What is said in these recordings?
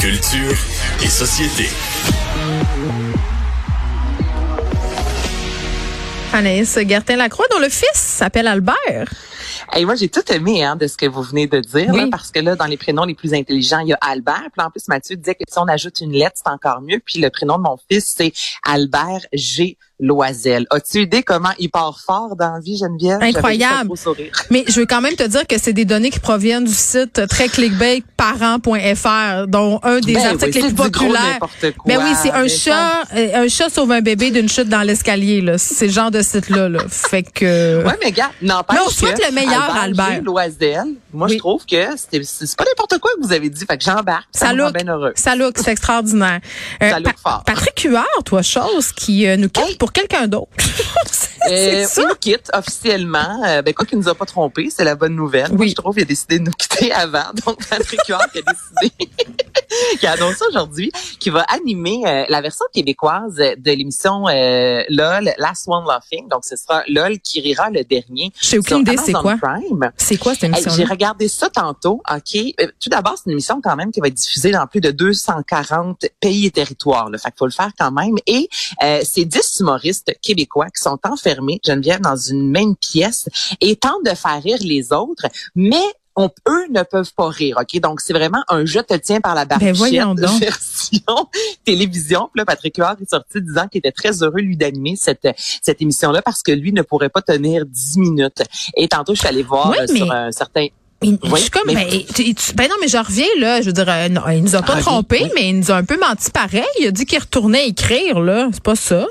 Culture et société. Anaïs Gertin-Lacroix, dont le fils s'appelle Albert. Et moi, j'ai tout aimé hein, de ce que vous venez de dire, Oui. là, parce que là, dans les prénoms les plus intelligents, il y a Albert. Puis en plus, Mathieu disait que si on ajoute une lettre, c'est encore mieux. Puis le prénom de mon fils, c'est Albert G. Loisel. As-tu idée comment il part fort dans la vie, Geneviève? Incroyable. Mais je veux quand même te dire que c'est des données qui proviennent du site très clickbait parents.fr, dont un des Ben articles oui, les plus populaires. quoi. Ben oui, c'est un Mais chat, euh, un chat sauve un bébé d'une chute dans l'escalier, là. C'est le genre de site-là, là. Fait que. Ouais, mais gars, n'empêche Mais on souhaite que le meilleur, Albert. G. Moi, Oui. je trouve que c'est pas n'importe quoi que vous avez dit. Fait que j'embarque. Ça, Ça me rend look, bien heureux. ça look, c'est extraordinaire. Euh, Ça look fort. Patrick Huard, toi, chose qui euh, nous quitte Hey. pour quelqu'un d'autre. Euh, il nous quitte officiellement. Euh, ben quoi qu'il nous a pas trompé, c'est la bonne nouvelle. Moi, Oui. je trouve qu'il a décidé de nous quitter avant. Donc Patrick Huard qui a décidé, qui a annoncé aujourd'hui qu'il va animer euh, la version québécoise de l'émission LOL, Last One Laughing. Donc ce sera LOL qui rira le dernier. J'ai aucune idée, c'est quoi? C'est quoi cette émission regardé ça tantôt. Ok? Euh, tout d'abord, c'est une émission quand même qui va être diffusée dans plus de 240 pays et territoires. Là. Fait qu'il faut le faire quand même. Et euh, c'est 10 humoristes québécois qui sont enfermés, Geneviève, dans une même pièce et tentent de faire rire les autres, mais on, eux ne peuvent pas rire, ok? Donc c'est vraiment un je te tiens par la Ben, barbichette voyons donc. version télévision. Puis là, Patrick Huard est sorti disant qu'il était très heureux lui d'animer cette cette émission-là parce que lui ne pourrait pas tenir 10 minutes. Et tantôt, je suis allée voir Ouais, euh, sur mais- un certain Oui, je suis comme, mais- ben, tu- tu- ben non, mais je reviens là. Je veux dire, euh, non, il nous a pas Ah, oui, trompé, oui. mais il nous a un peu menti pareil. Il a dit qu'il retournait écrire là. C'est pas ça.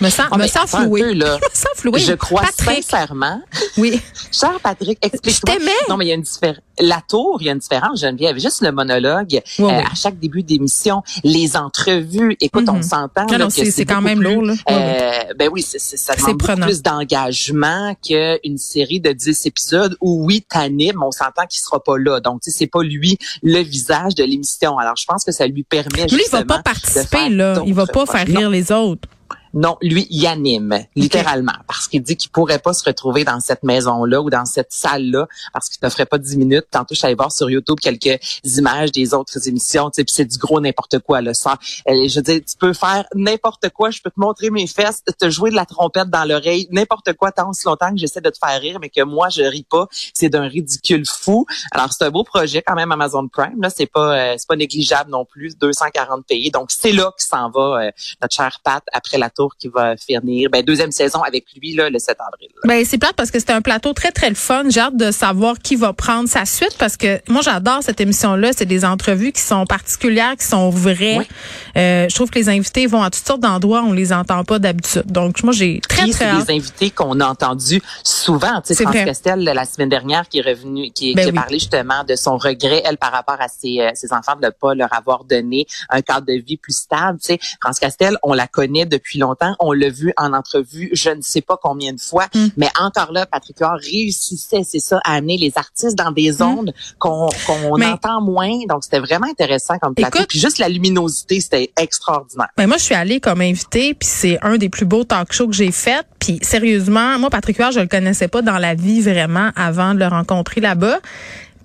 Me sens, Ah, me sens floué. peu, là. me sens floué. Je crois Patrick. sincèrement. Oui. Cher Patrick, explique-moi. Non, mais il y a une différence. La tour, il y a une différence, Geneviève. Juste le monologue Oui, euh, à chaque début d'émission, les entrevues. Écoute, on s'entend. Non, que c'est- quand même lourd, là. Euh, Ben oui, c'est, c'est- ça demande beaucoup plus d'engagement qu'une série de 10 épisodes où, oui, t'animes, on s'entend qu'il sera pas là. Donc, tu sais, c'est pas lui le visage de l'émission. Alors, je pense que ça lui permet Lui, il va pas participer là. Il va pas faire rire les autres. Non, lui, il anime, littéralement, parce qu'il dit qu'il pourrait pas se retrouver dans cette maison-là ou dans cette salle-là, parce qu'il ne ferait pas 10 minutes. Tantôt, je suis allée voir sur YouTube quelques images des autres émissions, tu sais, c'est du gros n'importe quoi, là. Ça, euh, je veux dire, tu peux faire n'importe quoi, je peux te montrer mes fesses, te jouer de la trompette dans l'oreille, n'importe quoi, tant aussi longtemps que j'essaie de te faire rire, mais que moi, je ris pas. C'est d'un ridicule fou. Alors, c'est un beau projet quand même, Amazon Prime, là. C'est pas, euh, c'est pas négligeable non plus, 240 pays. Donc, c'est là que s'en va euh, notre cher Pat après la tour qui va finir, ben, deuxième saison avec lui, là, le 7 avril. Ben c'est plate parce que c'était un plateau très très le fun. J'ai hâte de savoir qui va prendre sa suite parce que moi j'adore cette émission là. C'est des entrevues qui sont particulières, qui sont vraies. Oui. Euh, je trouve que les invités vont à toutes sortes d'endroits où on les entend pas d'habitude. Donc moi j'ai très très c'est hâte. des invités qu'on a entendus souvent. Tu sais, France. Castel, la semaine dernière, qui est revenue, qui, Ben qui a parlé justement de son regret, elle, par rapport à ses, euh, ses enfants, de ne pas leur avoir donné un cadre de vie plus stable. Tu sais, France Castel, on la connaît depuis longtemps. On l'a vu en entrevue, je ne sais pas combien de fois. Mm. Mais encore là, Patrick Huard réussissait, c'est ça, à amener les artistes dans des zones qu'on qu'on Mm. Mais- entend moins. Donc, c'était vraiment intéressant comme plateau. Écoute- Puis juste la luminosité, c'était extraordinaire. Ben moi je suis allée comme invitée puis c'est un des plus beaux talk shows que j'ai fait. Puis sérieusement, moi Patrick Huard, je le connaissais pas dans la vie vraiment avant de le rencontrer là-bas.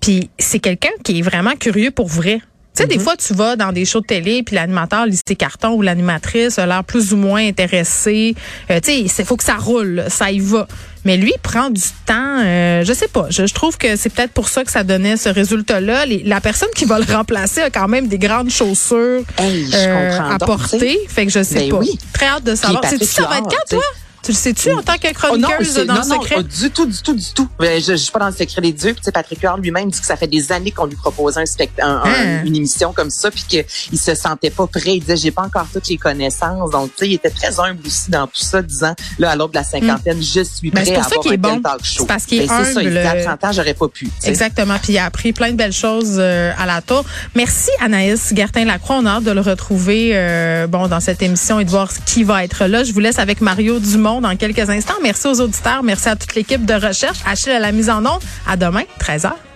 Puis c'est quelqu'un qui est vraiment curieux pour vrai. Tu sais, des fois, tu vas dans des shows de télé, puis l'animateur lit ses cartons ou l'animatrice a l'air plus ou moins intéressée. Euh, tu sais, il faut que ça roule, là, ça y va. Mais lui, il prend du temps. Euh, je sais pas. Je, je trouve que c'est peut-être pour ça que ça donnait ce résultat-là. La personne qui va le remplacer a quand même des grandes chaussures Hey, euh, à porter. Fait que je sais Ben pas. oui. Très hâte de savoir. Sais-tu ça va être quand, toi? Tu le sais-tu en tant que Oh non, chroniqueuse c'est- dans non, le non, secret? oh, du tout, du tout, du tout. Ben, je, je suis pas dans le secret des dieux. Puis, tu sais, Patrick Huard lui-même dit que ça fait des années qu'on lui proposait un spect- un- un- Hein? une émission comme ça, puis qu'il se sentait pas prêt. Il disait, j'ai pas encore toutes les connaissances. Donc, tu sais, il était très humble aussi dans tout ça, disant, là, à l'autre de la cinquantaine, je suis Ben, prêt à avoir un tel bon. talk show. C'est parce qu'il est Ben, c'est ça, il humble. dit, à 30 ans, j'aurais pas pu. tu sais. Exactement. Puis il a appris plein de belles choses euh, à la tour. Merci Anaïs Gertin-Lacroix. On a hâte de le retrouver euh, bon dans cette émission et de voir qui va être là. Je vous laisse avec Mario Dumont dans quelques instants. Merci aux auditeurs. Merci à toute l'équipe de recherche. Achille à la mise en onde. À demain, 13h.